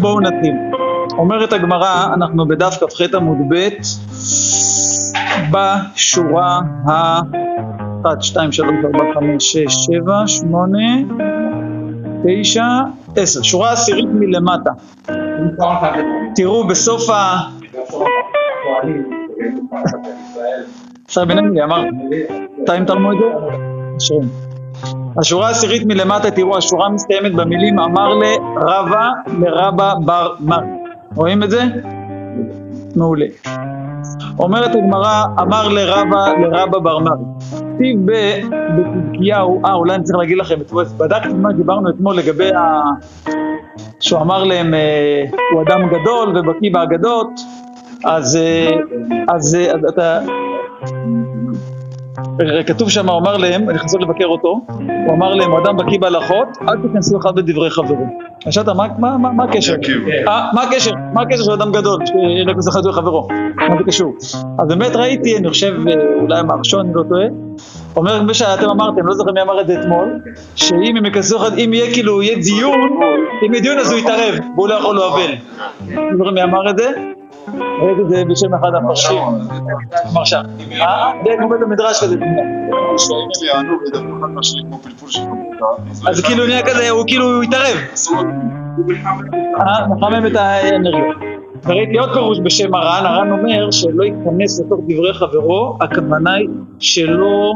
בואו נתחיל. אומרת הגמרא, אנחנו בדף כ"ח עמוד ב' בשורה ה... 1, 2, 3, 4, 5, 6, 7, 8, 9, 10, שורה עשירית מלמטה. תראו בסוף ה... השר בן אלי אמר, אתה אם תרמו את זה? השורה העשירית מלמטה, תראו, השורה מסתיימת במילים אמר לרבה לרבה בר מר. רואים את זה? מעולה. אומרת הגמרא, אמר לרבה לרבה בר מר. כתיב בצדקיהו, אה אולי אני צריך להגיד לכם, בדקתי מה דיברנו אתמול לגבי ה... שהוא אמר להם, אה, הוא אדם גדול ובקיא באגדות, אז, אה, אז, אז אתה... כתוב שם, הוא אמר להם, אני חוזר לבקר אותו, הוא אמר להם, אדם בקיא בהלכות, אל תיכנסו אחד בדברי חברו. שאלת, מה, מה, מה, מה הקשר? אה, מה הקשר? מה הקשר של אדם גדול, שלא יכנסו אחד בדברי חברו? מה זה קשור? אז באמת ראיתי, אני חושב, אולי מהראשון, אני לא טועה, אומר כמו שאתם אמרתם, לא זוכר מי אמר את זה אתמול, שאם הם יכנסו אחד, אם יהיה כאילו, יהיה דיון, אם יהיה דיון אז הוא יתערב, והוא לא יכול להובל. לא זוכר מי אמר את זה? את זה בשם אחד המפרשים, אמר שם. אה? זה כמו בית המדרש כזה. אז כאילו נהיה כזה, הוא כאילו יתערב. אה? מחמם את האנרגיה. וראיתי עוד פירוש בשם הר"ן, הר"ן אומר שלא ייכנס לתוך דברי חברו, הכוונה היא שלא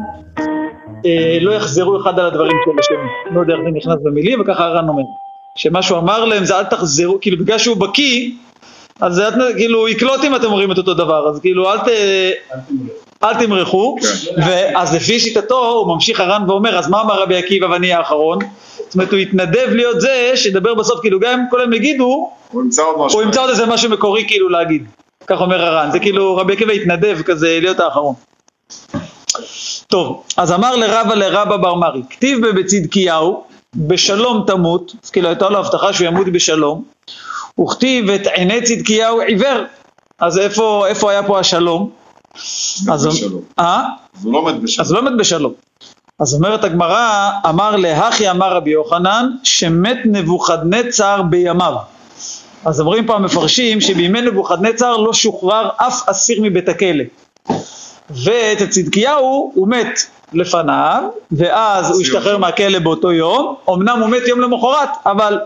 אה, לא יחזרו אחד על הדברים של השני. לא יודע איך זה נכנס במילים, וככה הר"ן אומר. שמה שהוא אמר להם זה אל תחזרו, כאילו בגלל שהוא בקיא, אז זה כאילו יקלוט אם אתם אומרים את אותו דבר, אז כאילו אל, ת, אל תמרחו, כן. ואז לפי שיטתו הוא ממשיך הר"ן ואומר, אז מה אמר רבי עקיבא ואני האחרון? זאת אומרת הוא יתנדב להיות זה שידבר בסוף, כאילו גם אם כולם יגידו, הוא ימצא עוד משהו, הוא ימצא עוד איזה משהו מקורי כאילו להגיד, כך אומר הר"ן, זה כאילו רבי עקיבא יתנדב כזה להיות האחרון. טוב, אז אמר לרבה לרבה בר מרי, כתיב בצדקיהו, בשלום תמות, אז כאילו הייתה לו הבטחה שהוא ימות בשלום, וכתיב את עיני צדקיהו עיוור, אז איפה, איפה היה פה השלום? אז, בשלום. אה? אז הוא לא מת בשלום. אז הוא לא מת בשלום. אז אומרת הגמרא, אמר להכי אמר רבי יוחנן, שמת נבוכדנצר בימיו. אז אומרים פה המפרשים שבימי נבוכדנצר לא שוחרר אף אסיר מבית הכלא. ואת צדקיהו הוא מת לפניו, ואז הוא השתחרר מהכלא באותו יום, אמנם הוא מת יום למחרת, אבל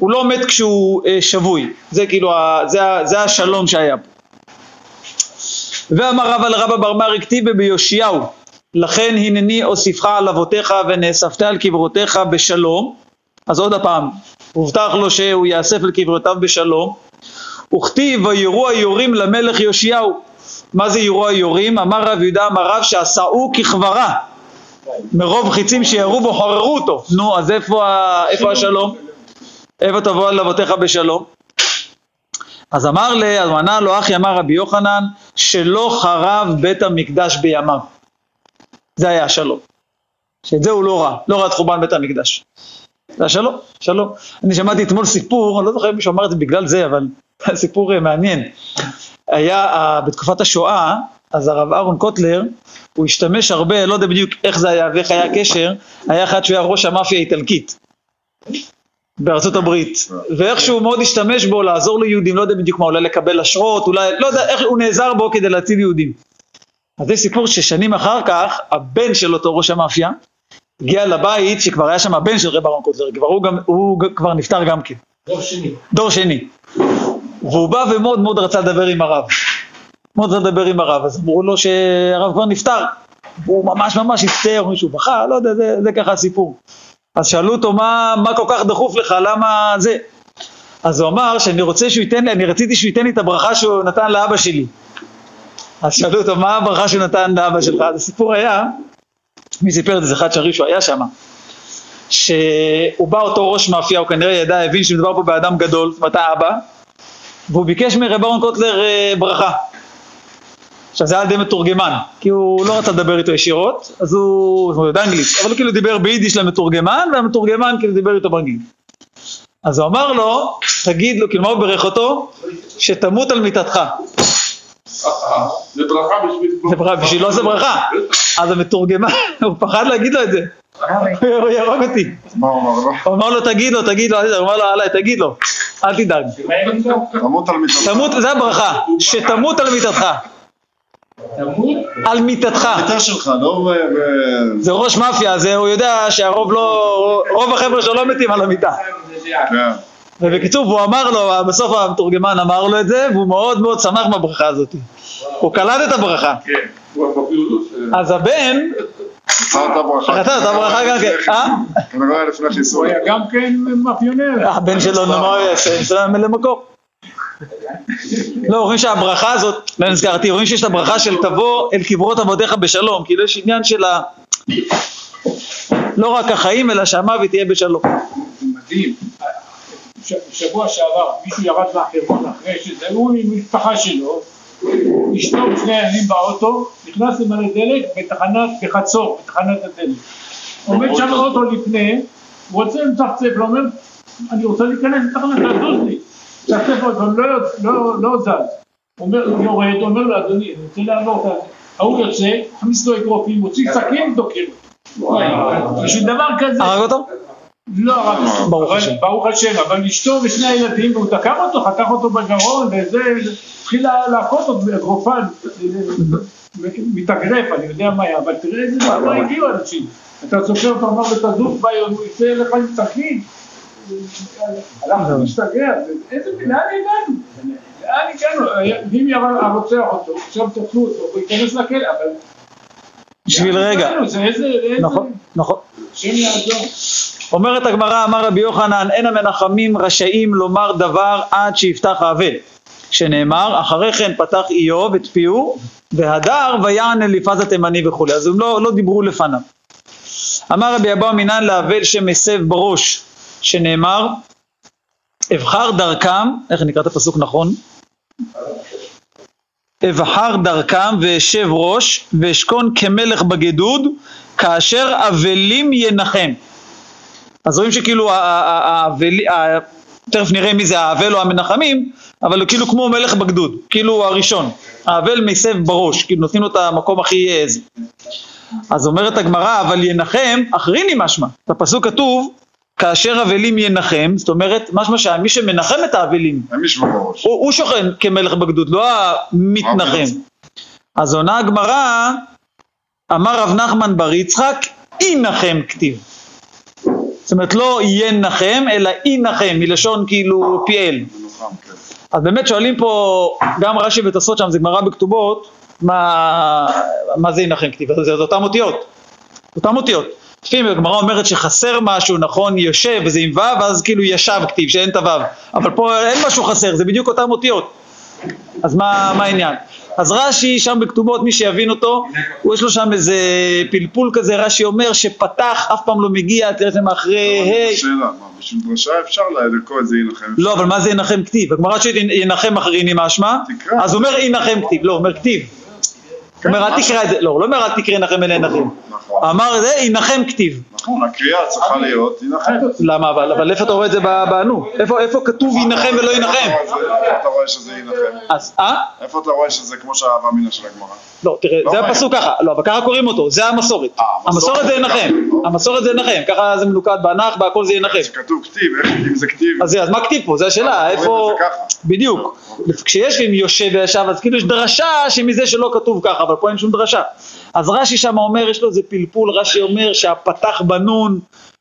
הוא לא מת כשהוא אה, שבוי, זה כאילו, זה, זה השלום שהיה פה. ואמר רבא לרבא בר מרי כתיבה ביאשיהו, לכן הנני אוסיפך על אבותיך ונאספת על קברותיך בשלום, אז עוד הפעם, הובטח לו שהוא יאסף על קברותיו בשלום, וכתיב ויראו היורים למלך יאשיהו, מה זה יראו היורים? אמר רב יהודה אמר רב שעשאו ככברה, מרוב חיצים שירו בו חוררו אותו, נו אז איפה, איפה השלום? איפה תבוא על אבותיך בשלום? אז אמר לי, אז ענה לו אחי אמר רבי יוחנן, שלא חרב בית המקדש בימיו. זה היה השלום. שאת זה הוא לא ראה, לא ראה את חורבן בית המקדש. זה השלום, שלום. אני שמעתי אתמול סיפור, אני לא זוכר אם מישהו אמר את זה בגלל זה, אבל סיפור אה, מעניין. היה uh, בתקופת השואה, אז הרב אהרון קוטלר, הוא השתמש הרבה, לא יודע בדיוק איך זה היה ואיך היה הקשר, היה אחד שהוא היה ראש המאפיה האיטלקית. בארצות הברית, ואיכשהו מאוד השתמש בו לעזור ליהודים, לא יודע בדיוק מה, אולי לקבל אשרות, אולי, לא יודע, איך הוא נעזר בו כדי להציל יהודים. אז זה סיפור ששנים אחר כך, הבן של אותו ראש המאפיה, הגיע לבית שכבר היה שם הבן של רב אהרון קוטלר, כבר הוא, גם, הוא כבר נפטר גם כן. דור שני. דור שני. והוא בא ומאוד מאוד רצה לדבר עם הרב. מאוד רצה לדבר עם הרב, אז אמרו לו שהרב כבר נפטר. והוא ממש ממש הצטער, מישהו בכה, לא יודע, זה, זה ככה הסיפור. אז שאלו אותו מה, מה כל כך דחוף לך, למה זה? אז הוא אמר שאני רוצה שהוא ייתן לי, אני רציתי שהוא ייתן לי את הברכה שהוא נתן לאבא שלי. אז שאלו אותו מה הברכה שהוא נתן לאבא שלך, אז הסיפור היה, מי סיפר את זה, אחד שריש, הוא היה שם, שהוא בא אותו ראש מאפיה, הוא כנראה ידע, הבין שמדובר פה באדם גדול, זאת אומרת האבא, והוא ביקש מרב אורן קוטלר ברכה. עכשיו זה היה די מתורגמן, כי הוא לא רצה לדבר איתו ישירות, אז הוא, הוא יודע אנגלית, אבל הוא כאילו דיבר ביידיש למתורגמן, והמתורגמן כאילו דיבר איתו באנגלית. אז הוא אמר לו, תגיד לו, כאילו מה הוא בירך אותו? שתמות על מיטתך. זה ברכה בשביל... זה ברכה, בשבילו זה ברכה. אז המתורגמן, הוא פחד להגיד לו את זה. הוא יהרוג אותי. הוא אמר לו? תגיד לו, תגיד לו. הוא אמר לו עליי, תגיד לו, אל תדאג. תמות על מיטתך. זה הברכה, שתמות על מיטתך. על מיטתך. המיטה שלך, לא זה ראש מאפיה, זה הוא יודע שהרוב לא, רוב החבר'ה שלו לא מתים על המיטה. כן. ובקיצור, והוא אמר לו, בסוף המתורגמן אמר לו את זה, והוא מאוד מאוד שמח מהברכה הזאת. הוא קלט את הברכה. כן, הוא לא... אז הבן, חטאת ברכה. חטאת ברכה גם כן. אה? הוא. היה גם כן מאפיונר. הבן שלו נאמר יפה, מלא מקום. לא, אומרים שהברכה הזאת, לא נזכרתי, אומרים שיש את הברכה של תבוא אל קברות אבותיך בשלום, כאילו יש עניין של ה... לא רק החיים, אלא שהמוות יהיה בשלום. מדהים. ש- שבוע שעבר מישהו ירד מהחרמון אחרי שזה, הוא עם משפחה שלו, אשתו ושני ילדים באוטו, נכנס למלא דלק בתחנת, בחצור, בתחנת הדלק. עומד שם אוטו לפני, הוא רוצה לצחצף, הוא אומר, אני רוצה להיכנס לתחנת, תזוז לי. מצפצף אותו, לא, לא, לא זז. אומר, יורד, אומר לו, אדוני, אני רוצה לעבור את ה... ההוא יוצא, מכניס לו אגרופים, מוציא סכין, דוקר. בשביל דבר כזה. הרג אותו? לא, רק ברוך אבל- השם. ברוך השם, אבל אשתו ושני הילדים, והוא תקף אותו, חתך אותו בגרון, וזה, התחיל לה- להכות אותו באגרופן, מתאגרף, אני יודע מה היה, אבל תראה איזה דבר הגיעו אנשים. אתה סופר אותו, אמר לו, תזוז ביום, הוא יצא אליך עם סכין. הלך ומשתגע, איזה, לאן הגענו? לאן הגענו? אם ירה- הרוצח אותו, עכשיו תפסו אותו, הוא ייכנס לכלא, אבל... בשביל רגע. נכון, נכון. יעזור. אומרת הגמרא, אמר רבי יוחנן, אין המנחמים רשאים לומר דבר עד שיפתח האבל. שנאמר, אחרי כן פתח איוב את פיהו, והדר ויען אליפז התימני וכולי. אז הם לא, לא דיברו לפניו. אמר רבי אבאו מינן לאבל שמסב בראש, שנאמר, אבחר דרכם, איך נקרא את הפסוק נכון? אבחר דרכם ואשב ראש, ואשכון כמלך בגדוד, כאשר אבלים ינחם. אז רואים שכאילו, ה- ה- ה- האבלי- ה- תכף נראה מי זה האבל או המנחמים, אבל הוא כאילו כמו מלך בגדוד, כאילו הוא הראשון. האבל מסב בראש, כאילו נותנים לו את המקום הכי אה, זה. אז אומרת הגמרא, אבל ינחם, אחריני משמע. בפסוק כתוב, כאשר אבלים ינחם, זאת אומרת, משמע שמי שמנחם את האבלים. הוא, הוא שוכן כמלך בגדוד, לא המתנחם. אז עונה הגמרא, אמר רב נחמן בר יצחק, ינחם כתיב. זאת אומרת, לא ינחם, אלא ינחם, מלשון כאילו פיאל. אז באמת שואלים פה, גם רש"י ותוספות שם, זה גמרא בכתובות, מה, מה זה ינחם כתיב? זה, זה אותם אותיות. אותם אותיות. לפעמים הגמרא אומרת שחסר משהו, נכון, יושב, וזה עם ו', ואז כאילו ישב כתיב, שאין את הו'. אבל פה אין משהו חסר, זה בדיוק אותם אותיות. אז מה, מה העניין? אז רש"י שם בכתובות, מי שיבין אותו, הוא יש לו שם איזה פלפול כזה, רש"י אומר שפתח אף פעם לא מגיע, תראה את זה מאחרי ה', שאלה, מה, בשביל דרשה אפשר לקרוא את זה ינחם? לא, אבל מה זה ינחם כתיב? הגמרא שינחם אחריני משמע, תקרא. אז הוא אומר ינחם כתיב, לא, אומר כתיב. הוא אומר אל תקרא את זה, לא, הוא לא אומר אל תקרא ינחם אלא ינחם. נכון, אמר זה ינחם כתיב. נכון, הקריאה צריכה להיות ינחם. למה אבל? אבל איפה אתה רואה את זה ב- בנו? איפה כתוב ינחם ולא ינחם? איפה אתה רואה שזה ינחם? אז אה? איפה אתה רואה שזה כמו שהאהבה מינה של הגמרא? לא, תראה, לא זה. הפסוק ככה, לא, אבל ככה קוראים אותו, זה המסורת. אה, המסורת זה ינחם. המסורת זה ינחם, ככה זה מנוקד בענך, בהכל זה ינחם. שכתוב כתיב, איך אם זה כתיב? אז זה- אז מה כתיב פה? זו השאלה, קוראים איפה... בדיוק. כשיש עם יושב וישב, אז כאילו יש דרשה שמזה שלא כתוב ככה, אבל פה אין שום דרשה. אז רש"י שם אומר, יש לו איזה פלפול, רש"י אומר שהפתח בנון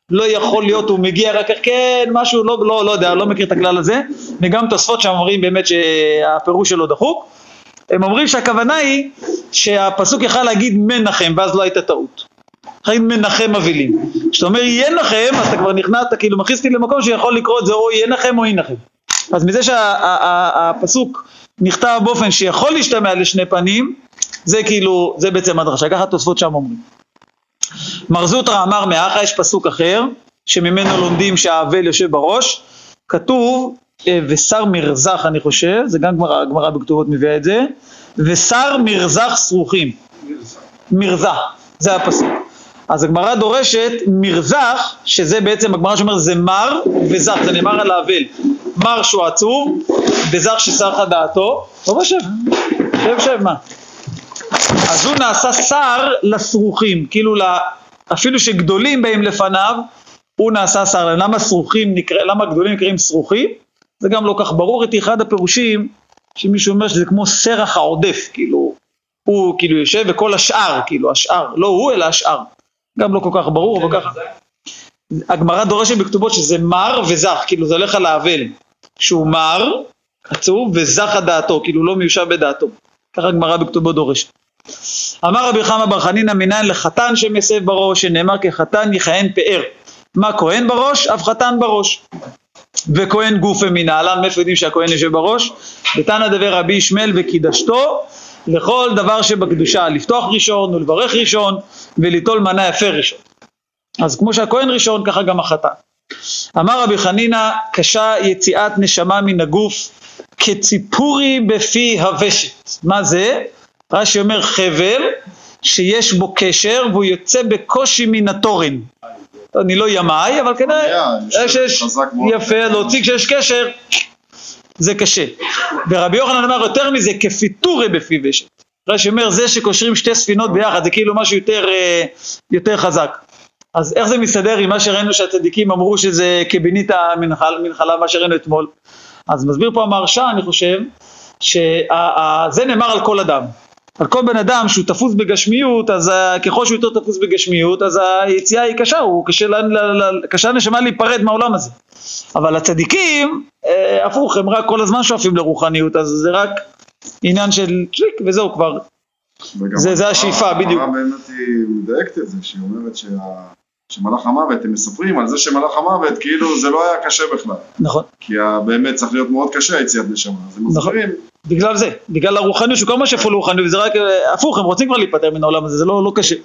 לא יכול להיות, הוא מגיע רק כן, משהו, לא, לא, לא יודע, לא מכיר את הכלל הזה, וגם תוספות שם אומרים באמת שהפירוש שלו דחוק. הם אומרים שהכוונה היא שהפסוק יכל להגיד מנחם, ואז לא הייתה טעות. חיים מנחם אבלים. כשאתה אומר ינחם, אז אתה כבר נכנעת, כאילו מכניס אותי למקום שיכול לקרוא את זה או ינחם או ינחם. אז מזה שהפסוק נכתב באופן שיכול להשתמע לשני פנים, זה כאילו, זה בעצם הדרשה, ככה תוספות שם אומרים. מר זוטרא אמר מאחה, יש פסוק אחר, שממנו לומדים שהאבל יושב בראש, כתוב, אה, ושר מרזח אני חושב, זה גם גמרא, הגמרא בכתובות מביאה את זה, ושר מרזח שרוכים. מרזח, זה הפסוק. אז הגמרא דורשת מרזח, שזה בעצם הגמרא שאומר זה מר וזך, זה נאמר על האבל. מר שהוא עצוב, וזך שסחה דעתו, לא בשם. שב שב, מה? אז הוא נעשה שר לסרוכים, כאילו ל... אפילו שגדולים באים לפניו, הוא נעשה שר. למה סרוכים נקרא, למה גדולים נקראים סרוכים? זה גם לא כך ברור, את אחד הפירושים שמישהו אומר שזה כמו סרח העודף, כאילו, הוא כאילו יושב וכל השאר, כאילו השאר, לא הוא אלא השאר. גם לא כל כך ברור, אבל ככה. הגמרא דורשת בכתובות שזה מר וזך, כאילו זה הולך על האבל, שהוא מר, עצוב, וזך הדעתו, כאילו לא מיושב בדעתו. ככה הגמרא בכתובות דורשת. אמר רבי חמא בר חנינא מניין לחתן שמסב בראש, שנאמר כחתן יכהן פאר. מה כהן בראש? אף חתן בראש. וכהן גופה מנהלן, מאיפה יודעים שהכהן יושב בראש? בתנא דבר רבי ישמעאל וקידשתו לכל דבר שבקדושה, לפתוח ראשון ולברך ראשון וליטול מנה יפה ראשון. אז כמו שהכהן ראשון, ככה גם החתן. אמר רבי חנינא, קשה יציאת נשמה מן הגוף כציפורי בפי הוושת. מה זה? רש"י אומר חבל שיש בו קשר והוא יוצא בקושי מן התורן. אני לא ימאי, אבל כנראה יושב שיש חזק מאוד. יפה, להוציא כשיש קשר, זה קשה. ורבי יוחנן אמר יותר מזה, כפיטורי בפי ושת. רש"י אומר, זה שקושרים שתי ספינות ביחד, זה כאילו משהו יותר, אה, יותר חזק. אז איך זה מסתדר עם מה שראינו שהצדיקים אמרו שזה כבינית המנחלה, מנחלה, מה שראינו אתמול? אז מסביר פה המהרש"א, אני חושב, שזה נאמר על כל אדם. על כל בן אדם שהוא תפוס בגשמיות, אז ככל שהוא יותר תפוס בגשמיות, אז היציאה היא קשה, הוא קשה, קשה לנשמה להיפרד מהעולם הזה. אבל הצדיקים, אה, הפוך, הם רק כל הזמן שואפים לרוחניות, אז זה רק עניין של צ'יק וזהו כבר. זה- זה השאיפה, בדיוק. הגמרא באמת היא מדייקת את זה, שהיא אומרת שה... שמלאך המוות, הם מספרים על זה שמלאך המוות, כאילו זה לא היה קשה בכלל. נכון. כי באמת צריך להיות מאוד קשה יציאת נשמה. אז הם מסבירים, בגלל זה, בגלל הרוחניות, שכל מה שפה לרוחניות, זה רק אה, הפוך, הם רוצים כבר להיפטר מן העולם הזה, זה לא, לא קשה.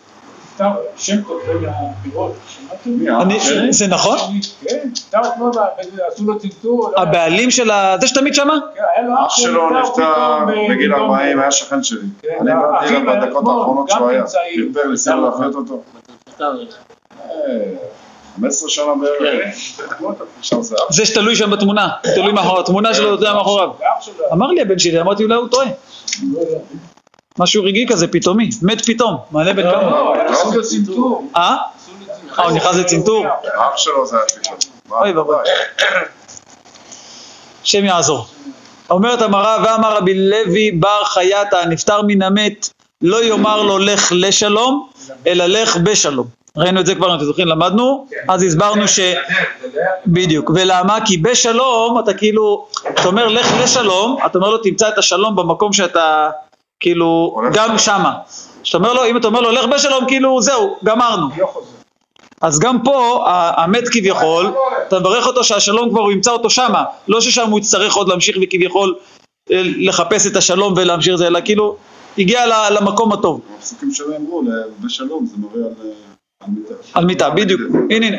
סתם, שם טוב בין הפירות, שמעתם? מי, האח אני, שלי? זה נכון? כן, עשו לו צנתור, לא- הבעלים של ה... זה שתמיד שמה? כן, אח שלו נפטר אה, בגיל פתאום, 40, היה שכן שלי. כן, אני באתי אליו בדקות האחרונות שהוא היה. נמצאים. פרפר, ניסינו להחיות אותו. אה, 15 שנה בערך. עכשיו זה שתלוי שם בתמונה, תלוי מאחוריו, התמונה שלו יודע מאחוריו. אמר לי הבן שלי, אמרתי אולי הוא טועה. לא. משהו רגעי כזה, פתאומי, מת פתאום, מעלה בן כמה. לא, עשו לו צנתור. אה? אה, הוא נכנס לצנתור? אח שלו זה השלישי. אוי ואבוי. השם יעזור. אומרת המראה, ואמר רבי לוי בר חייתא, נפטר מן המת, לא יאמר לו לך לשלום, אלא לך בשלום. ראינו את זה כבר, אתם זוכרים, למדנו, אז הסברנו ש... בדיוק, ולמה? כי בשלום אתה כאילו, אתה אומר לך לשלום, אתה אומר לו תמצא את השלום במקום שאתה כאילו, גם. שמה. שאתה אומר לו, אם אתה אומר לו לך בשלום, כאילו זהו, גמרנו. לא. אז גם פה, המת כביכול, אתה מברך אותו שהשלום כבר הוא ימצא אותו שמה, לא ששם הוא יצטרך עוד להמשיך וכביכול אה, לחפש את השלום ולהמשיך זה, אלא כאילו הגיע למקום הטוב, הפסוקים שלהם אמרו, בשלום, זה מראה על... על מיטה. בדיוק, הנה הנה.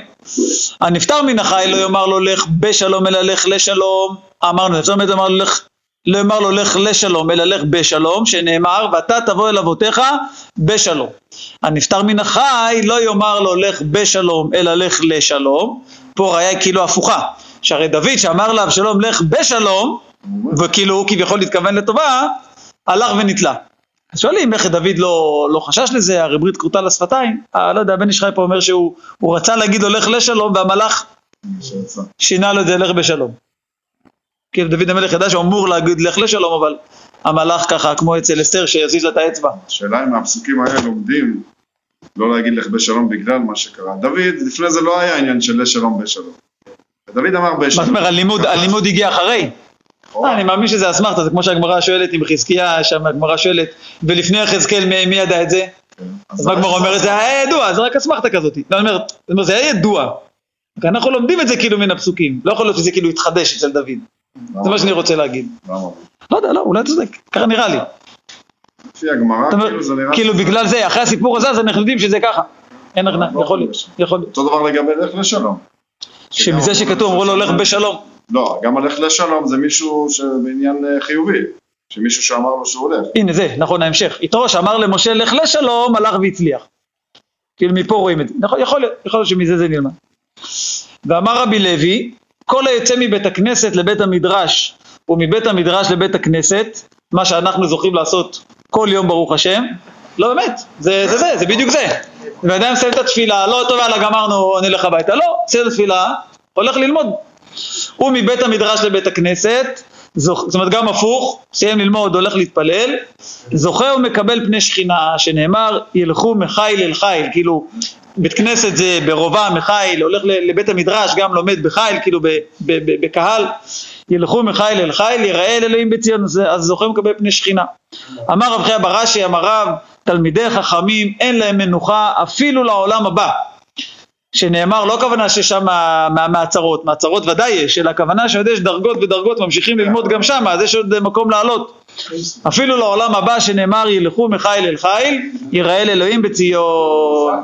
הנפטר מן החי לא יאמר לו לך בשלום אלא לך לשלום, אמרנו, נפטר מן אמר לו לך, לא יאמר לו לך לשלום אלא לך בשלום, שנאמר ואתה תבוא אל אבותיך בשלום. הנפטר מן החי לא יאמר לו לך בשלום אלא לך לשלום, פה ראיה היא כאילו הפוכה, שהרי דוד שאמר לאבשלום לך בשלום, וכאילו הוא כביכול התכוון לטובה, הלך ונתלה. אז שואלים איך דוד לא, לא חשש לזה, הרי ברית כרותה לשפתיים, אה, לא יודע, בן איש חי פה אומר שהוא הוא רצה להגיד לו לך לשלום והמלאך. שינה לו את זה לך בשלום. כאילו דוד המלך ידע שהוא אמור להגיד לך לשלום, אבל המלאך ככה כמו אצל אסתר שיזיז לה את האצבע. השאלה אם מהפסוקים האלה לומדים לא להגיד לך בשלום בגלל מה שקרה. דוד, לפני זה לא היה עניין של לשלום בשלום. דוד אמר מה זאת בשלום. אומרת, הלימוד הגיע אחרי. אה, אני מאמין שזה אסמכתה, זה כמו שהגמרא שואלת עם חזקיה, שם הגמרא שואלת, ולפני יחזקאל מי, ידע את זה? כן. אז מה הגמרא אומרת? זה היה ידוע, זה רק אסמכתה כזאת. לא, אני אומר, זה היה ידוע. אנחנו לומדים את זה כאילו מן הפסוקים, לא יכול להיות שזה כאילו התחדש אצל דוד. זה מה שאני רוצה להגיד. לא יודע, לא, אולי צודק, ככה נראה לי. לפי הגמרא, כאילו זה נראה... כאילו בגלל זה, אחרי הסיפור הזה, אז אנחנו יודעים שזה ככה. אין הכנעה, יכול להיות, יכול להיות. אותו דבר לגבי לך לשלום. שמזה שכתוב, אמרו לו, לך בשלום. לא, גם הלך לשלום זה מישהו שבעניין אה, חיובי. שמישהו שאמר לו שהוא הולך. הנה זה, נכון ההמשך. יתרו שאמר למשה לך לשלום, הלך והצליח. כאילו מפה רואים את זה. נכון, יכול להיות, יכול להיות שמזה זה נלמד. ואמר רבי לוי, כל היוצא מבית הכנסת לבית המדרש ומבית המדרש לבית הכנסת, מה שאנחנו זוכים לעשות כל יום ברוך השם, לא באמת, זה זה, זה, זה בדיוק זה. בן אדם מסיים את התפילה, לא טוב, יאללה גמרנו, נלך הביתה, לא, מסיים את התפילה, הולך ללמוד. הוא מבית המדרש לבית הכנסת, זוכ... זאת אומרת גם הפוך, סיים ללמוד, הולך להתפלל, זוכה ומקבל פני שכינה, שנאמר ילכו מחיל אל חיל, כאילו בית כנסת זה ברובע מחיל, הולך לבית המדרש, גם לומד בחיל, כאילו בקהל, ילכו מחיל אל חיל, יראה אל אלוהים בציון, אז זוכה ומקבל פני שכינה. אמר רב חייא בראשי, אמר רב, תלמידי חכמים אין להם מנוחה אפילו לעולם הבא. שנאמר לא הכוונה ששם מהמעצרות, מעצרות ודאי יש, אלא הכוונה שעוד יש דרגות ודרגות ממשיכים ללמוד גם שם, אז יש עוד מקום לעלות. אפילו לעולם הבא שנאמר ילכו מחיל אל חיל, יראה לאלוהים בציון.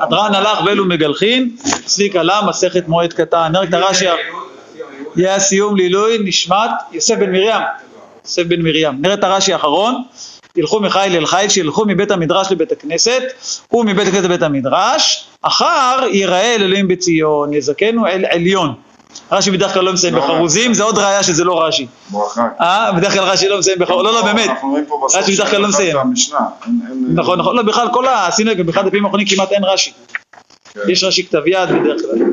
הדרן הלך ואלו מגלחין, צדיק עלה מסכת מועד קטן. נרק את הרש"י, יהיה הסיום לעילוי נשמת יוסף בן מרים. יוסף בן מרים. נראה את הרש"י האחרון. ילכו מחיל אל חיל, שילכו מבית המדרש לבית הכנסת, ומבית הכנסת לבית המדרש, אחר יראה אל אלוהים בציון, יזכנו אל עליון. רש"י בדרך כלל לא מסיים לא בחרוזים, זה עוד ראיה שזה לא רש"י. אה, בדרך כלל רש"י לא מסיים בחרוזים, לא, לא, באמת. רש"י בדרך כלל לא מסיים. נכון, נכון, לא, בכלל כל ה... עשינו באחד הפעמים האחרונים כמעט אין רש"י. כן. יש רש"י כתב יד בדרך כלל.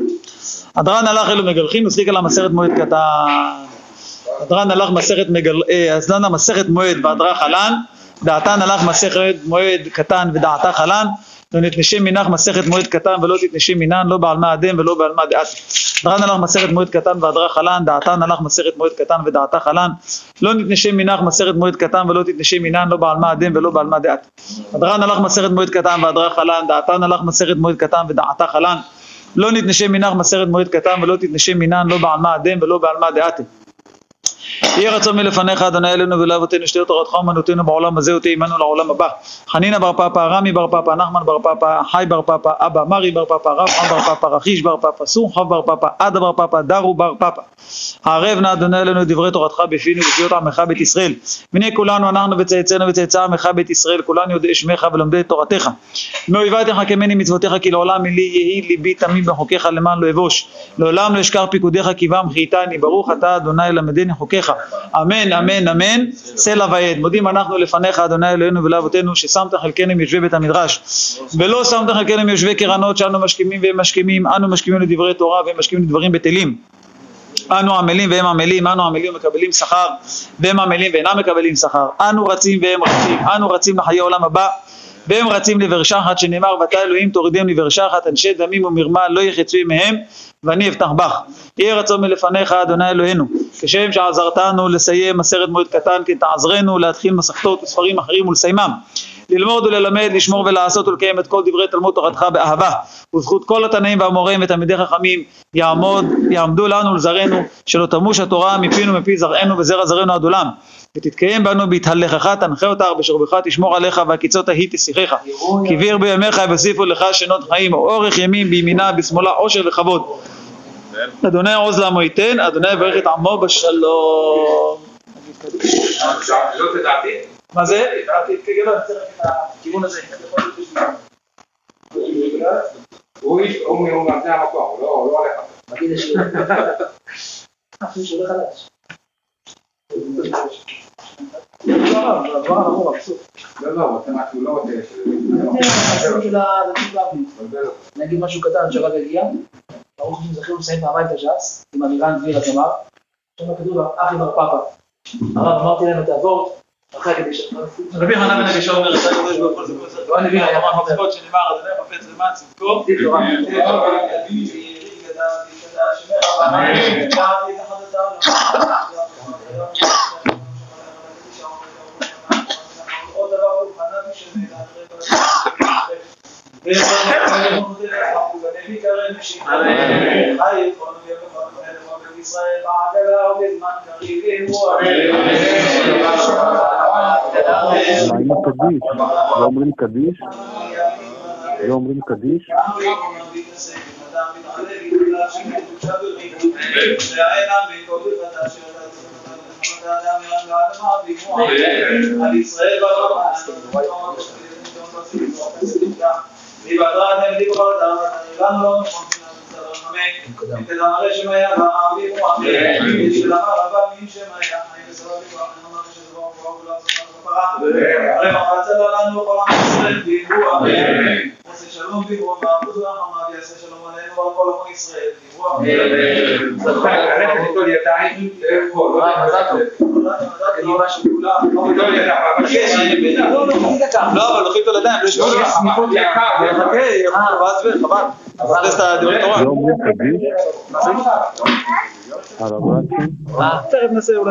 הדרן הלך אלו מגלחים, נסריק על המסכת מועד קטן. הדרן הלך מסכת מגל... אה, אז דנה מסכת מועד והדרה חלן. דעתן הלך מסכת מועד קטן ודעתה חלן, לא נתנשי מנך מסכת מועד קטן ולא תתנשי מנן, לא בעל מה אדם ולא בעל מה דעת. דרן הלך מסכת מועד קטן והדרה חלן, דעתן הלך מסכת מועד קטן ודעתה חלן, לא נתנשי מנך מסכת מועד קטן ולא תתנשי מנן, לא בעל מה אדם ולא בעל מה דעת. דרן הלך מסכת מועד קטן והדרה חלן, דעתן הלך מסכת מועד קטן ודעתה חלן, לא נתנשי מנך מסכת מועד קטן ולא תתנשי מנן, לא בעל מה אדם ולא בעל מה דעתה. יהי רצון מלפניך אדוני אלוהינו ולאבותינו שתהיה תורתך אומנותינו בעולם הזה ותהיה עמנו לעולם הבא. חנינא בר פפא רמי בר פפא נחמן בר פפא חי בר פפא אבא מרי בר פפא רב חם בר פפא רכיש בר פפא סומך בר פפא עדה בר פפא דרו בר פפא הערב נא אדוני אלוהינו דברי תורתך בפינו ובפיות עמך בית ישראל. והנה כולנו אנחנו וצאצאינו וצאצא עמך בית ישראל כולנו יודעי שמך ולומדי תורתך. מאויבי תחכמני מצוותיך כי לעולם לי יהי ליבי תמים בחוקיך למען לא אבוש. לעולם לא אשכח פיקודיך כי בם חייתני ברוך אתה אדוני למדני חוקיך אמן אמן אמן. סלע ועד. מודים אנחנו לפניך אדוני אלוהינו ולאבותינו ששמת חלקנו מיושבי בית המדרש. ולא שמת חלקנו מיושבי קרנות שאנו משכימים והם משכימים. אנו משכימים לדברי תורה והם משכימים לדברים בטלים. אנו עמלים והם עמלים, אנו עמלים ומקבלים שכר והם עמלים ואינם מקבלים שכר, אנו רצים והם רצים, אנו רצים לחיי עולם הבא והם רצים לברשחת שנאמר ואתה אלוהים תורידם לברשחת אנשי דמים ומרמה לא יחצו עמהם ואני אפתח בך. יהי רצון מלפניך אדוני אלוהינו כשם שעזרתנו לסיים עשרת מועד קטן כי תעזרנו להתחיל מסכתות וספרים אחרים ולסיימם. ללמוד וללמד, לשמור ולעשות ולקיים את כל דברי תלמוד תורתך באהבה. וזכות כל התנאים והמורים ותלמידי חכמים יעמוד, יעמדו לנו ולזרענו שלא תמוש התורה מפינו מפי זרענו וזרע זרענו עד עולם ותתקיים בנו בהתהלכך תנחה אותך בשרבך תשמור עליך והקיצות ההיא תשיחך. כי ביר בימיך יוסיפו לך שנות חיים אורך ימים בימינה בשמאלה עושר וכבוד אדוני עוז לעמו ייתן אדוני יברך את עמו בשלום מה זה? הוא המקום, הוא לא הולך. נגיד משהו קטן שרק הגיע, ברוך השם זכינו לסיים פעמיים את הש"ס, עם אמירן דביר הגמר, שם כתוב אחי בר פאפה. הרב אמרתי להם את האבות, אחרי הקדיש. רבי חנן בן אבישע אומר, אתה הקדוש ברוך הוא זכות צדקו, הנביא היה אמר מצוות שנאמר, אדוני חפץ למען צדקו, Amém. Aí, quando eu levanto, eu levanto aqui, sai, paga, grau, desmanca, e derruba. Amém. Amém. Amém. Amém. Amém. Amém. Eu amo o Kadesh. Amém. אצל הרשם היה בערבי רוח, אצל הרב מין שם היה, הרי מחצה לנו כל עם ישראל דיברו, אמן. עושה שלום דיברו ועבוד רחמה ויעשה שלום עלינו ועל כל עמו ישראל אמן. ללכת ליטול ידיים, לא אה, משהו כולם, ליטול ידיים, אבל יש, לא, לא. לא, אבל לא, סמיכות יקר, חכה, חבל. אחרי שאתה דברי תורה. לא על הבתים אה, תכף נעשה אולי.